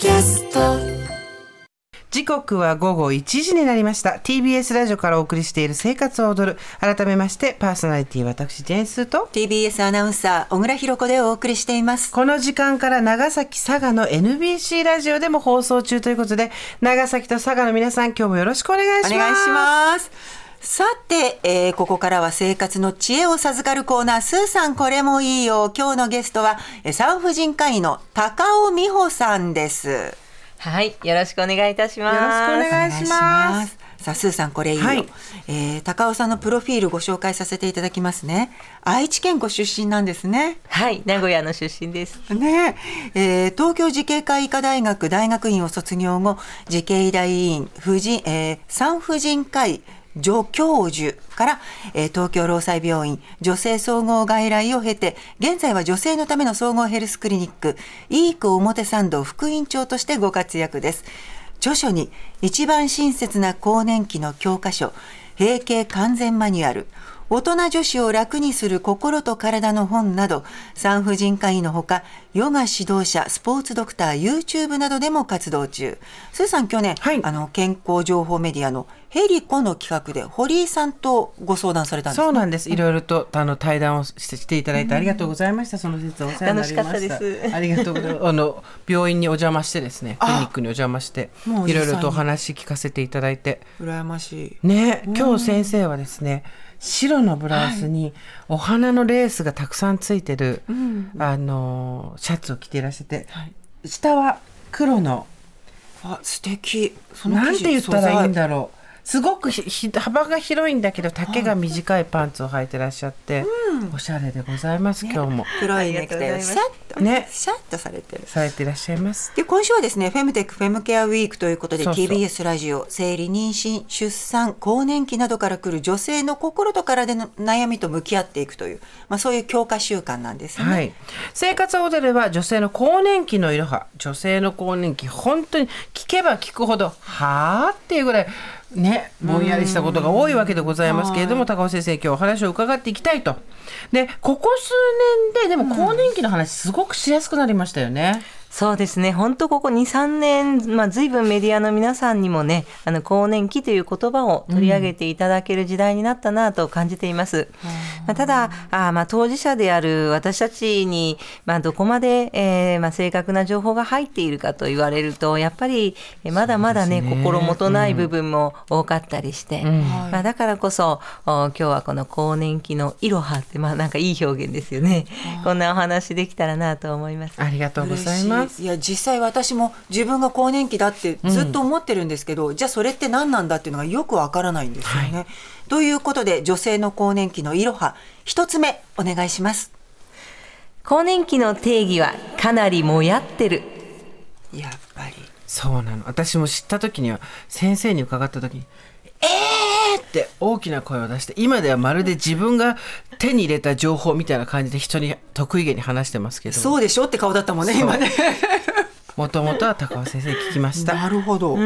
キャスト。時刻は午後1時になりました。TBS ラジオからお送りしている生活を踊る。改めましてパーソナリティ私ジェーンスーと。TBS アナウンサー小倉弘子でお送りしています。この時間から長崎佐賀の NBC ラジオでも放送中ということで長崎と佐賀の皆さん今日もよろしくお願いします。お願いしますさて、えー、ここからは生活の知恵を授かるコーナー、スーさんこれもいいよ。今日のゲストは、産婦人科医の高尾美穂さんです。はい、よろしくお願いいたします。よろしくお願いしますさあ、スーさんこれいいよ。はいえー高尾さんのプロフィールご紹介させていただきますね。愛知県ご出身なんですね。はい、名古屋の出身です。ねええー東京慈恵会医科大学大学院を卒業後慈恵医大医院婦人、えー産婦人科医助教授から、えー東京労災病院女性総合外来を経て現在は女性のための総合ヘルスクリニックイーク表参道副院長としてご活躍です。著書に一番親切な更年期の教科書閉経完全マニュアル大人女子を楽にする心と体の本など産婦人科医のほかヨガ指導者スポーツドクター YouTube などでも活動中スーさん去年、はいあの健康情報メディアのヘリコの企画で堀井さんとご相談されたんですねそうなんです。いろいろとあの対談をしていただいてありがとうございました。その説お世話になりました。楽しかったですありがとうございます。あの病院にお邪魔してですね、クリニックにお邪魔していろいろとお話聞かせていただいて、羨ましいね、今日先生はですね。白のブラウスにお花のレースがたくさんついてる、あのシャツを着ていらっしゃって、下は黒の。あ素敵。そのなんて言ったらいいん素だろうすごく幅が広いんだけど丈が短いパンツを履いてらっしゃって、おしゃれでございます、今日も。材黒いネクタイをシャッとねシャッとされてる。されていらっしゃいます。で今週はですねフェムテックフェムケアウィークということで TBS ラジオ生理妊娠出産更年期などから来る女性の心と体の悩みと向き合っていくという、まあ、そういう強化習慣なんですね。はい、生活を踊れば女性の更年期のいろは女性の更年期本当に聞けば聞くほどはあっていうぐらいねぼんやりしたことが多いわけでございますけれども、高尾先生今日お話を伺っていきたいと。でここ数年ででも更年期の話すごくしやすくなりましたよね。そうですね、本当ここ2、3年、まあ、随分メディアの皆さんにもね、あの、更年期という言葉を取り上げていただける時代になったなと感じています。まあ、ただ、あまあ、当事者である私たちに、まあ、どこまで、えーまあ、正確な情報が入っているかと言われると、やっぱり、えまだまだね、ね心もとない部分も多かったりして、まあ、だからこそ、お今日はこの更年期のいろはって、まあ、なんかいい表現ですよね。こんなお話できたらなと思います。ありがとうございます。嬉しいいや実際私も自分が更年期だってずっと思ってるんですけど、じゃあそれって何なんだっていうのがよくわからないんですよね。ということで女性の更年期のいろは一つ目お願いします。更年期の定義はかなりもやってる。やっぱりそうなの私も知った時には先生に伺った時に「えー!」って大きな声を出して今ではまるで自分が手に入れた情報みたいな感じで人に得意げに話してますけどそうでしょって顔だったもんね今ね。もともとは高尾先生に聞きました。なるほど。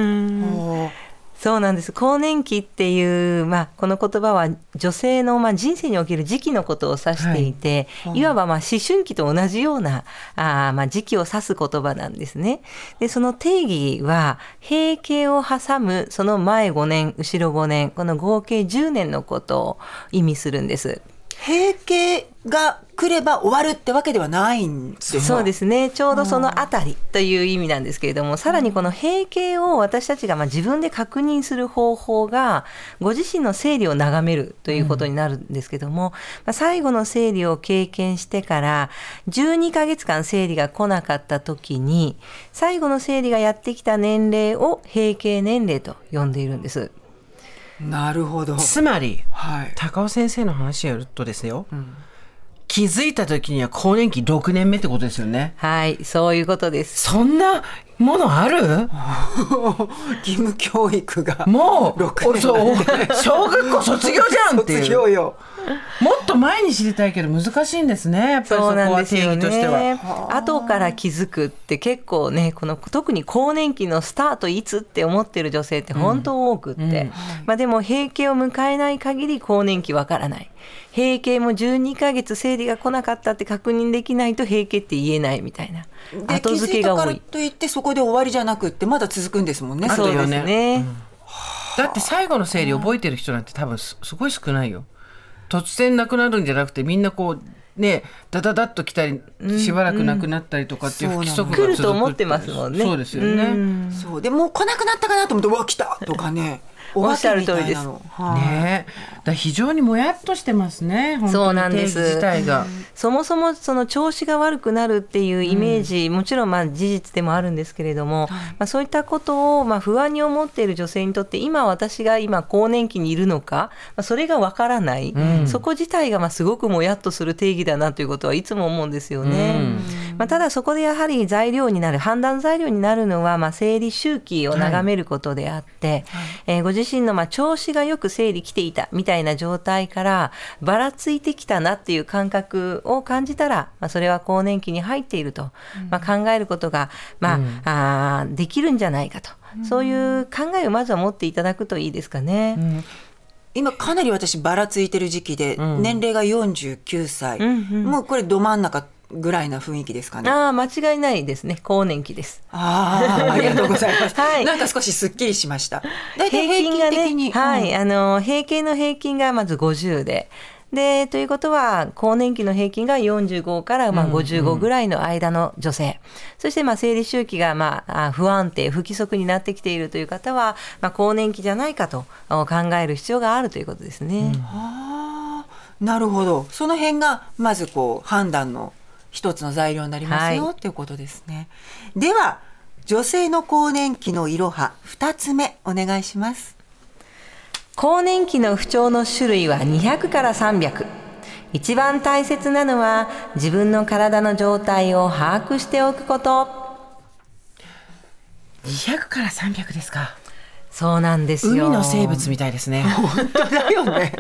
そうなんです更年期っていう、まあ、この言葉は女性の、まあ、人生における時期のことを指していて、い、わば、まあ、思春期と同じようなあー、まあ、時期を指す言葉なんですね。でその定義は閉経を挟むその前5年後ろ5年この合計10年のことを意味するんです。閉経が来れば終わるってわけではないんですよそうですねちょうどそのあたりという意味なんですけれどもさらにこの閉経を私たちがまあ自分で確認する方法がご自身の生理を眺めるということになるんですけども、まあ、最後の生理を経験してから12ヶ月間生理が来なかった時に最後の生理がやってきた年齢を閉経年齢と呼んでいるんです。なるほど。つまりはい。高尾先生の話によるとですよ、気づいた時には更年期6年目ってことですよね。はい、そういうことです。そんなものある？義務教育がもう6年そう小学校卒業じゃんっていう卒業よ。もっと前に知りたいけど難しいんですねやっぱりそこそうなんはですよ定義としては。ね。後から気づくって結構ねこの特に更年期のスタートいつって思ってる女性って本当多くって、まあでも閉経を迎えない限り更年期わからない。閉経も12ヶ月生理が来なかったって確認できないと閉経って言えないみたいな。で後付けが気づいたから多い。といってそこで終わりじゃなくってまだ続くんですもんね。そうですよね。だって最後の生理覚えてる人なんて多分すすごい少ないよ。突然なくなるんじゃなくてみんなこうねダダダッと来たりしばらくなくなったりとかっていう不規則が続く来ると思ってますもんね。そうですよね、そう。でもう来なくなったかなと思ってうわ来たとかね。おっしゃる通りお化けみたいなの。はい。ね。だ非常にもやっとしてますね。そうなんです。定義自体が、そもそもその調子が悪くなるっていうイメージ、もちろんまあ事実でもあるんですけれども、まあ、そういったことをまあ不安に思っている女性にとって今私が今更年期にいるのか、まあ、それがわからない、ん。そこ自体がまあすごくもやっとする定義だなということはいつも思うんですよね。まあ、ただそこでやはり材料になる判断材料になるのはまあ生理周期を眺めることであって、えーご自身のまあ調子がよく生理来ていたみたいな状態からばらついてきたなっていう感覚を感じたら、まあ、それは更年期に入っていると、まあ、考えることが、まああーできるんじゃないかと、そういう考えをまずは持っていただくといいですかね。今かなり私ばらついてる時期で、年齢が49歳、うんうん。もうこれど真ん中ぐらいな雰囲気ですかね。ああ間違いないですね更年期です。ああ、ありがとうございます。はいなんか少しすっきりしました。だいたい平均がね、はい、うんあの平均の平均がまず50で。でということは更年期の平均が45からまあ55ぐらいの間の女性、そしてまあ生理周期がまああ不安定不規則になってきているという方は、まあ、更年期じゃないかとあ考える必要があるということですね。ああ、なるほど。その辺がまずこう判断の一つの材料になりますよ、はいっていうことですね。では、女性の更年期のいろは二つ目お願いします。更年期の不調の種類は200から300一番大切なのは自分の体の状態を把握しておくこと200から300ですかそうなんですよ海の生物みたいですね 本当だよね。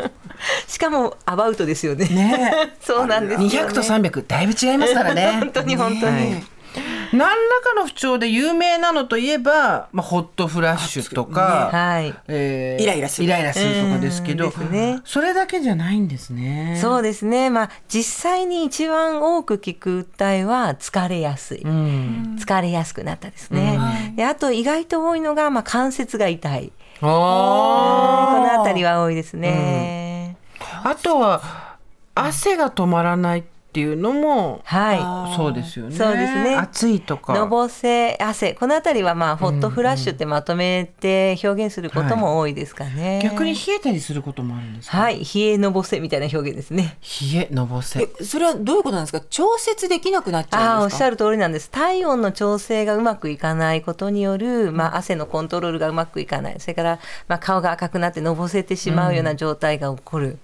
しかもアバウトですよね。ね そうなんですよ、ね。200と300だいぶ違いますからね本当に本当に。はい何らかの不調で有名なのといえば、まあ、ホットフラッシュとか、はい。えーイライラするイライラするとかですけど、ねそれだけじゃないんですね。そうですね。まあ実際に一番多く聞く訴えは疲れやすい。うん、疲れやすくなったですね。であと意外と多いのがまあ関節が痛い。こあのあたりは多いですね。あとは汗が止まらないっていうのもはそうですよね。そうですね暑いとい。か。のぼせ汗このあたりはまあホットフラッシュってまとめて表現することも多いですかね。逆に冷えたりすることもあるんですか？はい冷えのぼせみたいな表現ですね。冷えのぼせ。え、それはどういうことなんですか？調節できなくなっちああおゃうんですか？っしゃる通りなんです体温の調整がうまくいかないことによる、まあ、汗のコントロールがうまくいかないそれから、まあ、顔が赤くなってのぼせてしまうような状態が起こる。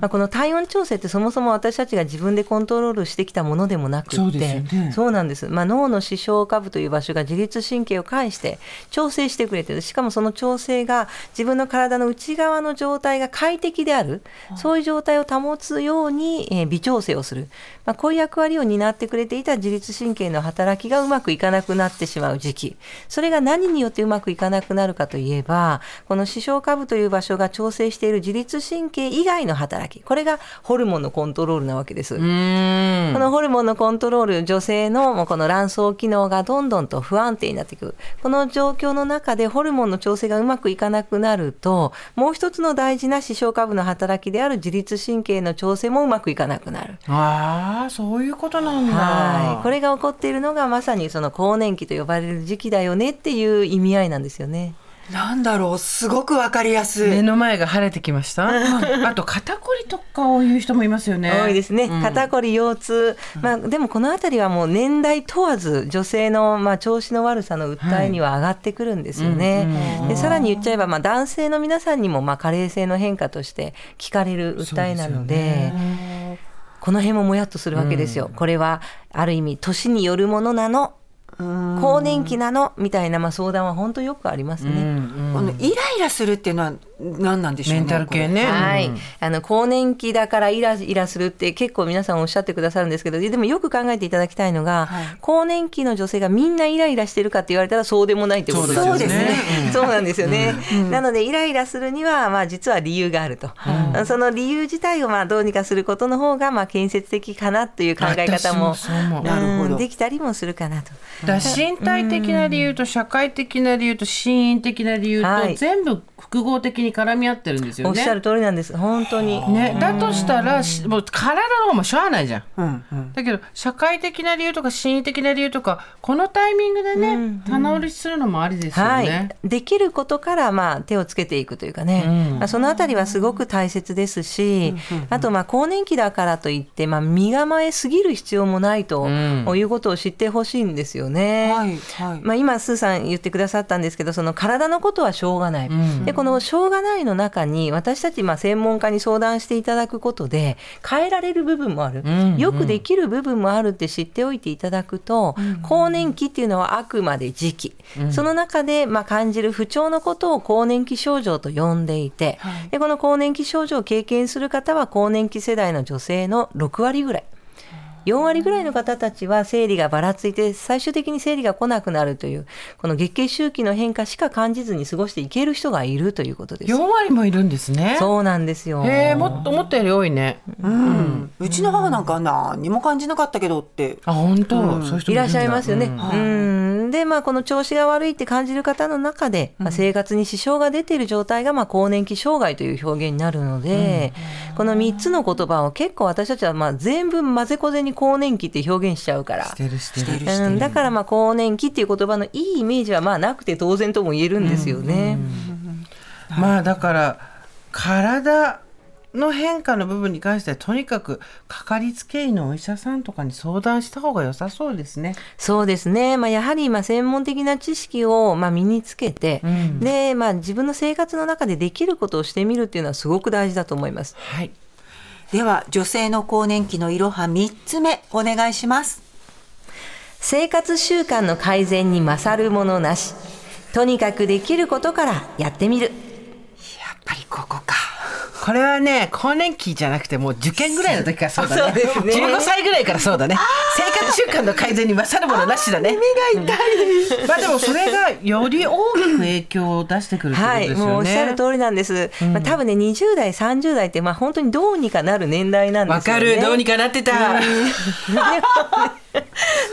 まあ、この体温調整ってそもそも私たちが自分でコントロールしてきたものでもなくってそうね。そうなんです、まあ、脳の視床下部という場所が自律神経を介して調整してくれてる。しかもその調整が自分の体の内側の状態が快適である。そういう状態を保つように、えー微調整をする、まあ、こういう役割を担ってくれていた自律神経の働きがうまくいかなくなってしまう時期。それが何によってうまくいかなくなるかといえばこの視床下部という場所が調整している自律神経以外の働きこれがホルモンのコントロールなわけです。このホルモンのコントロール、女性のこの卵巣機能がどんどんと不安定になっていく。この状況の中でホルモンの調整がうまくいかなくなると、もう一つの大事な視床下部の働きである自律神経の調整もうまくいかなくなる。ああそういうことなんだ。はい。これが起こっているのがまさにその更年期と呼ばれる時期だよねっていう意味合いなんですよね。なんだろうすごくわかりやすい。目の前が晴れてきました？あと肩こりとかを言う人もいますよね。多いですね、うん。肩こり腰痛、まあ、でもこの辺りはもう年代問わず女性のまあ調子の悪さの訴えには上がってくるんですよね。はい。うん。でさらに言っちゃえばまあ男性の皆さんにもまあ加齢性の変化として聞かれる訴えなのでこの辺ももやっとするわけですよ。これはある意味年によるものなの更年期なの？みたいなまあ相談は本当よくありますね。うんうんこのイライラするっていうのは何なんでしょうね。メンタル系ね。はい、うん。あの更年期だからイライラするって結構皆さんおっしゃってくださるんですけどでもよく考えていただきたいのが、はい。更年期の女性がみんなイライラしてるかって言われたらそうでもないってことですよね。そうですね。そうなんですよね。なのでイライラするにはまあ実は理由があると、その理由自体をまあどうにかすることの方がまあ建設的かなという考え方もできたりもするかなと。身体的な理由と社会的な理由と心因的な理由はい。と全部複合的に絡み合ってるんですよね。おっしゃる通りなんです。本当に。ね、だとしたらしもう体の方もしょうがないじゃん。うんうん。だけど社会的な理由とか心理的な理由とかこのタイミングでね、棚卸しするのもありですよはね。い、できることからまあ手をつけていくというかね、うんまあ、そのあたりはすごく大切ですし、あとまあ更年期だからといって、まあ、身構えすぎる必要もないとうんいうことを知ってほしいんですよね。はいはい。まあ、今スーさん言ってくださったんですけどその体のことはしょうがない、んでこのしょうがないの中に私たちまあ専門家に相談していただくことで変えられる部分もある、うんうん。よくできる部分もあるって知っておいていただくと、更年期っていうのはあくまで時期、その中でまあ感じる不調のことを更年期症状と呼んでいて、はい。でこの更年期症状を経験する方は更年期世代の女性の6割ぐらい。4割ぐらいの方たちは生理がばらついて最終的に生理が来なくなるというこの月経周期の変化しか感じずに過ごしていける人がいるということです。4割もいるんですね。そうなんですよ。へえ、もっと思ったより多いね。うん。うちの母なんか何にも感じなかったけどって。あ、本当、そういう人いらっしゃいますよね。うんうんで、まあ、この調子が悪いって感じる方の中で、まあ、生活に支障が出ている状態が、まあ、更年期障害という表現になるので、この3つの言葉を結構私たちは、まあ、全部混ぜこぜに更年期って表現しちゃうからし。てるしてる。してるしてるうん、だからまあ更年期っていう言葉のいいイメージはまあなくて当然とも言えるんですよね。まあだから体の変化の部分に関してはとにかくかかりつけ医のお医者さんとかに相談した方が良さそうですね。そうですね、まあ、やはりまあ専門的な知識をまあ身につけて、うんでまあ、自分の生活の中でできることをしてみるっていうのはすごく大事だと思います。はい。では女性の更年期のいろは3つ目お願いします。生活習慣の改善に勝るものなしとにかくできることからやってみるやっぱりここか。これはね更年期じゃなくてもう受験ぐらいの時からそうだね。そうね。15歳ぐらいからそうだね。生活習慣の改善に勝るものなしだね。目が痛い。まあでもそれがより大きく影響を出してくるってことはい、ですよね、もうおっしゃる通りなんです。まあ、多分ね、20代、30代って、まあ、本当にどうにかなる年代なんでわすよね。かる。どうにかなってた、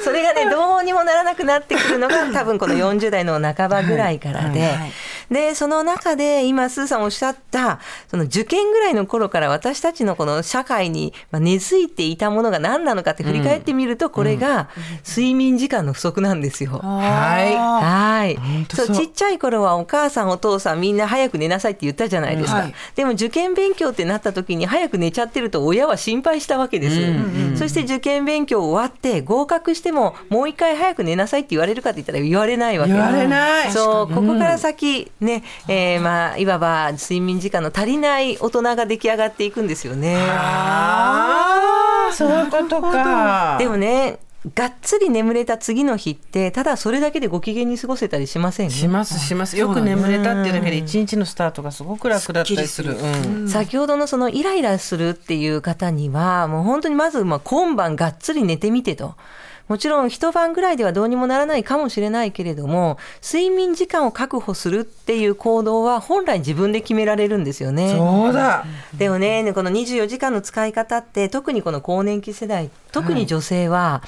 それがねどうにもならなくなってくるのが多分この40代の半ばぐらいからで、はいはいでその中で今スーさんおっしゃったその受験ぐらいの頃から私たちのこの社会にまあ根付いていたものが何なのかって振り返ってみるとこれが睡眠時間の不足なんですよ。はい。あはい。本当そう。ちっちゃい頃はお母さんお父さんみんな早く寝なさいって言ったじゃないですか、はい。でも受験勉強ってなった時に早く寝ちゃってると親は心配したわけです、そして受験勉強終わって合格してももう一回早く寝なさいって言われるかって言ったら言われないわけ。言われない。そうここから先ね、えーまあいわば睡眠時間の足りない大人が出来上がっていくんですよね。ああそういうことか。でもねがっつり眠れた次の日ってただそれだけでご機嫌に過ごせたりしません？しますします。よく眠れたっていうだけで一日のスタートがすごく楽だったりする。うん。先ほどのそのイライラするっていう方にはもう本当にまずまあ今晩がっつり寝てみてと。もちろん一晩ぐらいではどうにもならないかもしれないけれども睡眠時間を確保するっていう行動は本来自分で決められるんですよね。そうだでもねこの24時間の使い方って特にこの更年期世代特に女性は、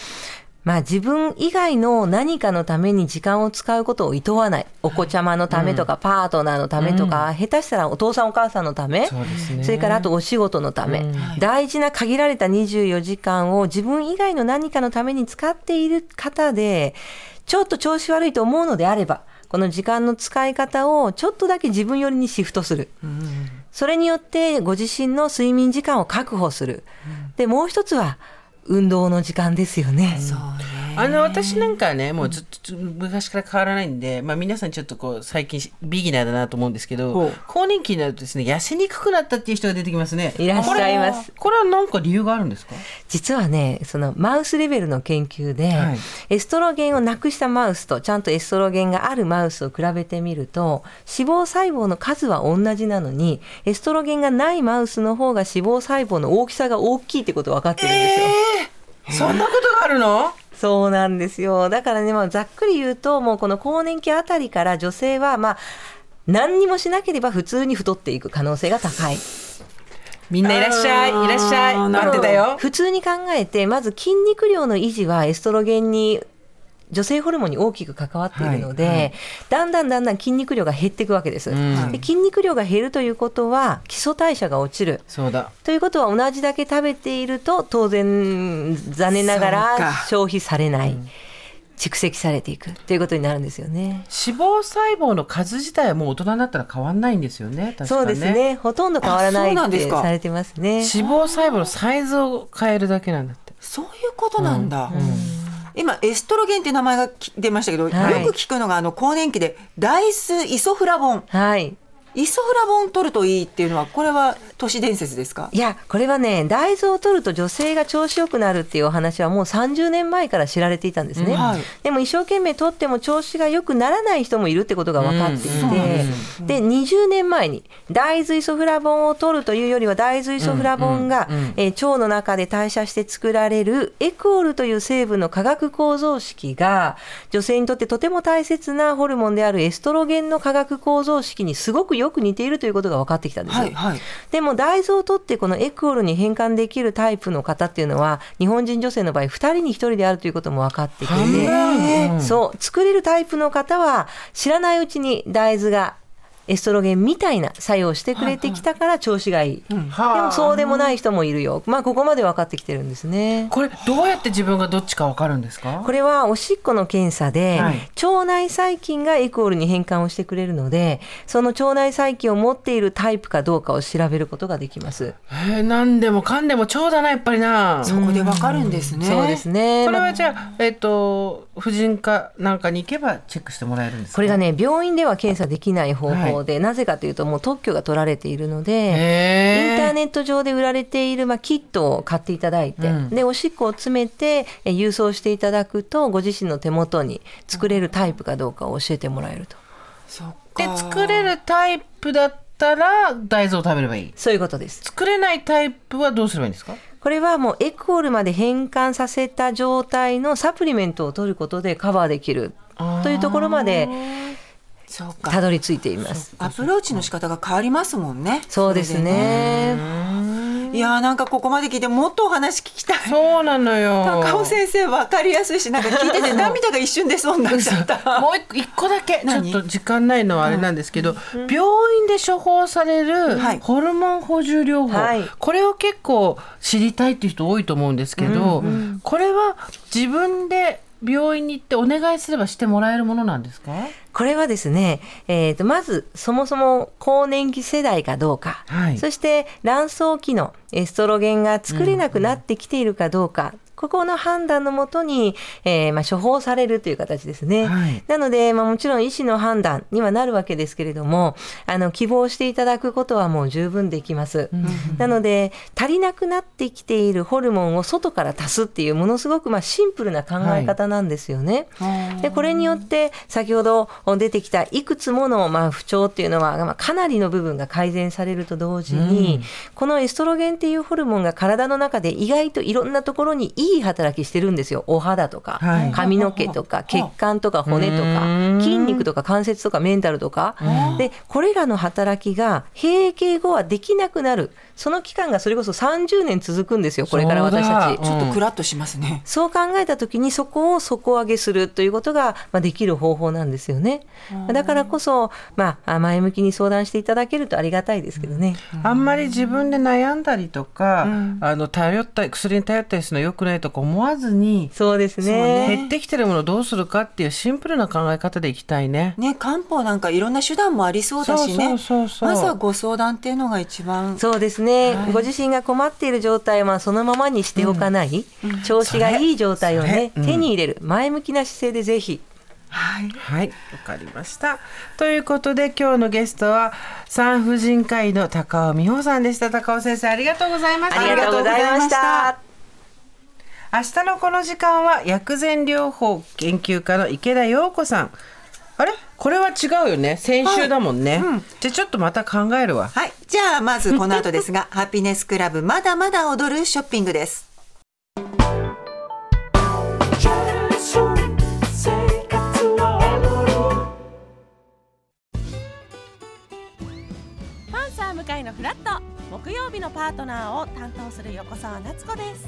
まあ自分以外の何かのために時間を使うことを厭わない。お子ちゃまのためとか、パートナーのためとか、下手したらお父さんお母さんのためそれからあとお仕事のため、うん。大事な限られた24時間を自分以外の何かのために使っている方でちょっと調子悪いと思うのであればこの時間の使い方をちょっとだけ自分寄りにシフトする。それによってご自身の睡眠時間を確保する。で、もう一つは運動の時間ですよね。そうね。あの私なんかはねもうずっと昔から変わらないんで、まあ、皆さんちょっとこう最近ビギナーだなと思うんですけど更年期になるとですね痩せにくくなったっていう人が出てきますね。いらっしゃいます。これは何か理由があるんですか？実はねそのマウスレベルの研究で、はい。エストロゲンをなくしたマウスとちゃんとエストロゲンがあるマウスを比べてみると脂肪細胞の数は同じなのにエストロゲンがないマウスの方が脂肪細胞の大きさが大きいってこと分かってるんですよ。そんなことがあるの？そうなんですよ。だからね、まあ、ざっくり言うと、もうこの更年期あたりから女性は、まあ、何にもしなければ普通に太っていく可能性が高い。みんないらっしゃいいらっしゃい待ってたよ普通に考えて、まず筋肉量の維持はエストロゲンに女性ホルモンに大きく関わっているので、はいはい。だんだんだんだん筋肉量が減っていくわけです、ん。で筋肉量が減るということは基礎代謝が落ちる。そうだ。ということは同じだけ食べていると当然残念ながらか。消費されない、蓄積されていく。ということになるんですよね。脂肪細胞の数自体はもう大人になったら変わんないんですよね。確かね。そうですね。ほとんど変わらないってされてますね。脂肪細胞のサイズを変えるだけなんだって。そういうことなんだ。今エストロゲンって名前がき出ましたけど、はい。よく聞くのがあの更年期で大豆イソフラボン。はいイソフラボン取るといいっていうのはこれは都市伝説ですか？いやこれはね大豆を取ると女性が調子よくなるっていうお話はもう30年前から知られていたんですね、うんはい。でも一生懸命取っても調子が良くならない人もいるってことが分かっていて、うんそうなんでで20年前に大豆イソフラボンを取るというよりは大豆イソフラボンが、えー腸の中で代謝して作られるエクオールという成分の化学構造式が女性にとってとても大切なホルモンであるエストロゲンの化学構造式にすごくよく似ているということが分かってきたんですよ。はいはいでも大豆を取ってこのエクオールに変換できるタイプの方っていうのは日本人女性の場合2人に1人であるということも分かってきてそう作れるタイプの方は知らないうちに大豆がエストロゲンみたいな作用をしてくれてきたから調子がいい、でもそうでもない人もいるよ。まあここまで分かってきてるんですね。これどうやって自分がどっちかわかるんですか？これはおしっこの検査で、はい。腸内細菌がエクオールに変換をしてくれるのでその腸内細菌を持っているタイプかどうかを調べることができます。えー、何でもかんでも腸だなやっぱりな。そこでわかるんですね。そうですね。これまあ。はじゃあ、えっ、と婦人科なんかに行けばチェックしてもらえるんですか？これがね病院では検査できない方法で、なぜかというともう特許が取られているので、インターネット上で売られている、まあ、キットを買っていただいて、うん。でおしっこを詰めてえ郵送していただくとご自身の手元に作れるタイプかどうかを教えてもらえると。そっでか作れるタイプだったら大豆を食べればいい。そういうことです。作れないタイプはどうすればいいんですか？これはもうエクオールまで変換させた状態のサプリメントを取ることでカバーできるというところまでたどり着いています。アプローチの仕方が変わりますもんね。そうですね。いやーなんかここまで聞いてもっとお話聞きたい。そうなのよ。高尾先生わかりやすいしなんか聞いてて 涙が一瞬出そうになっちゃったもう一個だけちょ何っと時間ないのはあれなんですけど、病院で処方されるはい。ホルモン補充療法、はい。これを結構知りたいっていう人多いと思うんですけど、これは自分で病院に行ってお願いすればしてもらえるものなんですか？これはですね、えー、とまずそもそも更年期世代かどうか、はい。そして卵巣期のエストロゲンが作れなくなってきているかどうか、ここの判断のもとに、えーまあ、処方されるという形ですね。はいなので、まあ、もちろん医師の判断にはなるわけですけれどもあの希望していただくことはもう十分できます。なので足りなくなってきているホルモンを外から足すっていうものすごくまあシンプルな考え方なんですよね。でこれによって先ほど出てきたいくつものまあ不調っていうのはまあかなりの部分が改善されると同時に、このエストロゲンっていうホルモンが体の中で意外といろんなところにいい働きしてるんですよ。お肌とか、はい。髪の毛とか血管とか骨とか筋肉とか関節とかメンタルとか。でこれらの働きが閉経後はできなくなる。その期間がそれこそ30年続くんですよこれから私たち。そうだ。ちょっとクラッとしますね、そう考えた時にそこを底上げするということが、まあ、できる方法なんですよね。だからこそ、まあ、前向きに相談していただけるとありがたいですけどね。あんまり自分で悩んだりとか、あの頼ったり薬に頼ったりするのは良くないいとか思わずに、そうですねね減ってきてるものをどうするかっていうシンプルな考え方でいきたいね。ね、漢方なんかいろんな手段もありそうだしね。そうそうそうそうまずはご相談っていうのが一番。そうですね、はいご自身が困っている状態はそのままにしておかない、調子がいい状態をね、それそれ手に入れる前向きな姿勢でぜひはい。はい、わかりました。ということで今日のゲストは産婦人科医の高尾美穂さんでした。高尾先生ありがとうございました。ありがとうございました。明日のこの時間は薬膳療法研究家の池田陽子さん。あれ？これは違うよね。先週だもんね、じゃあちょっとまた考えるわ。はい。じゃあ、まずこの後ですが、ハピネスクラブ、まだまだ踊るショッピングです。パンサー向かいのフラット。木曜日のパートナーを担当する横澤夏子です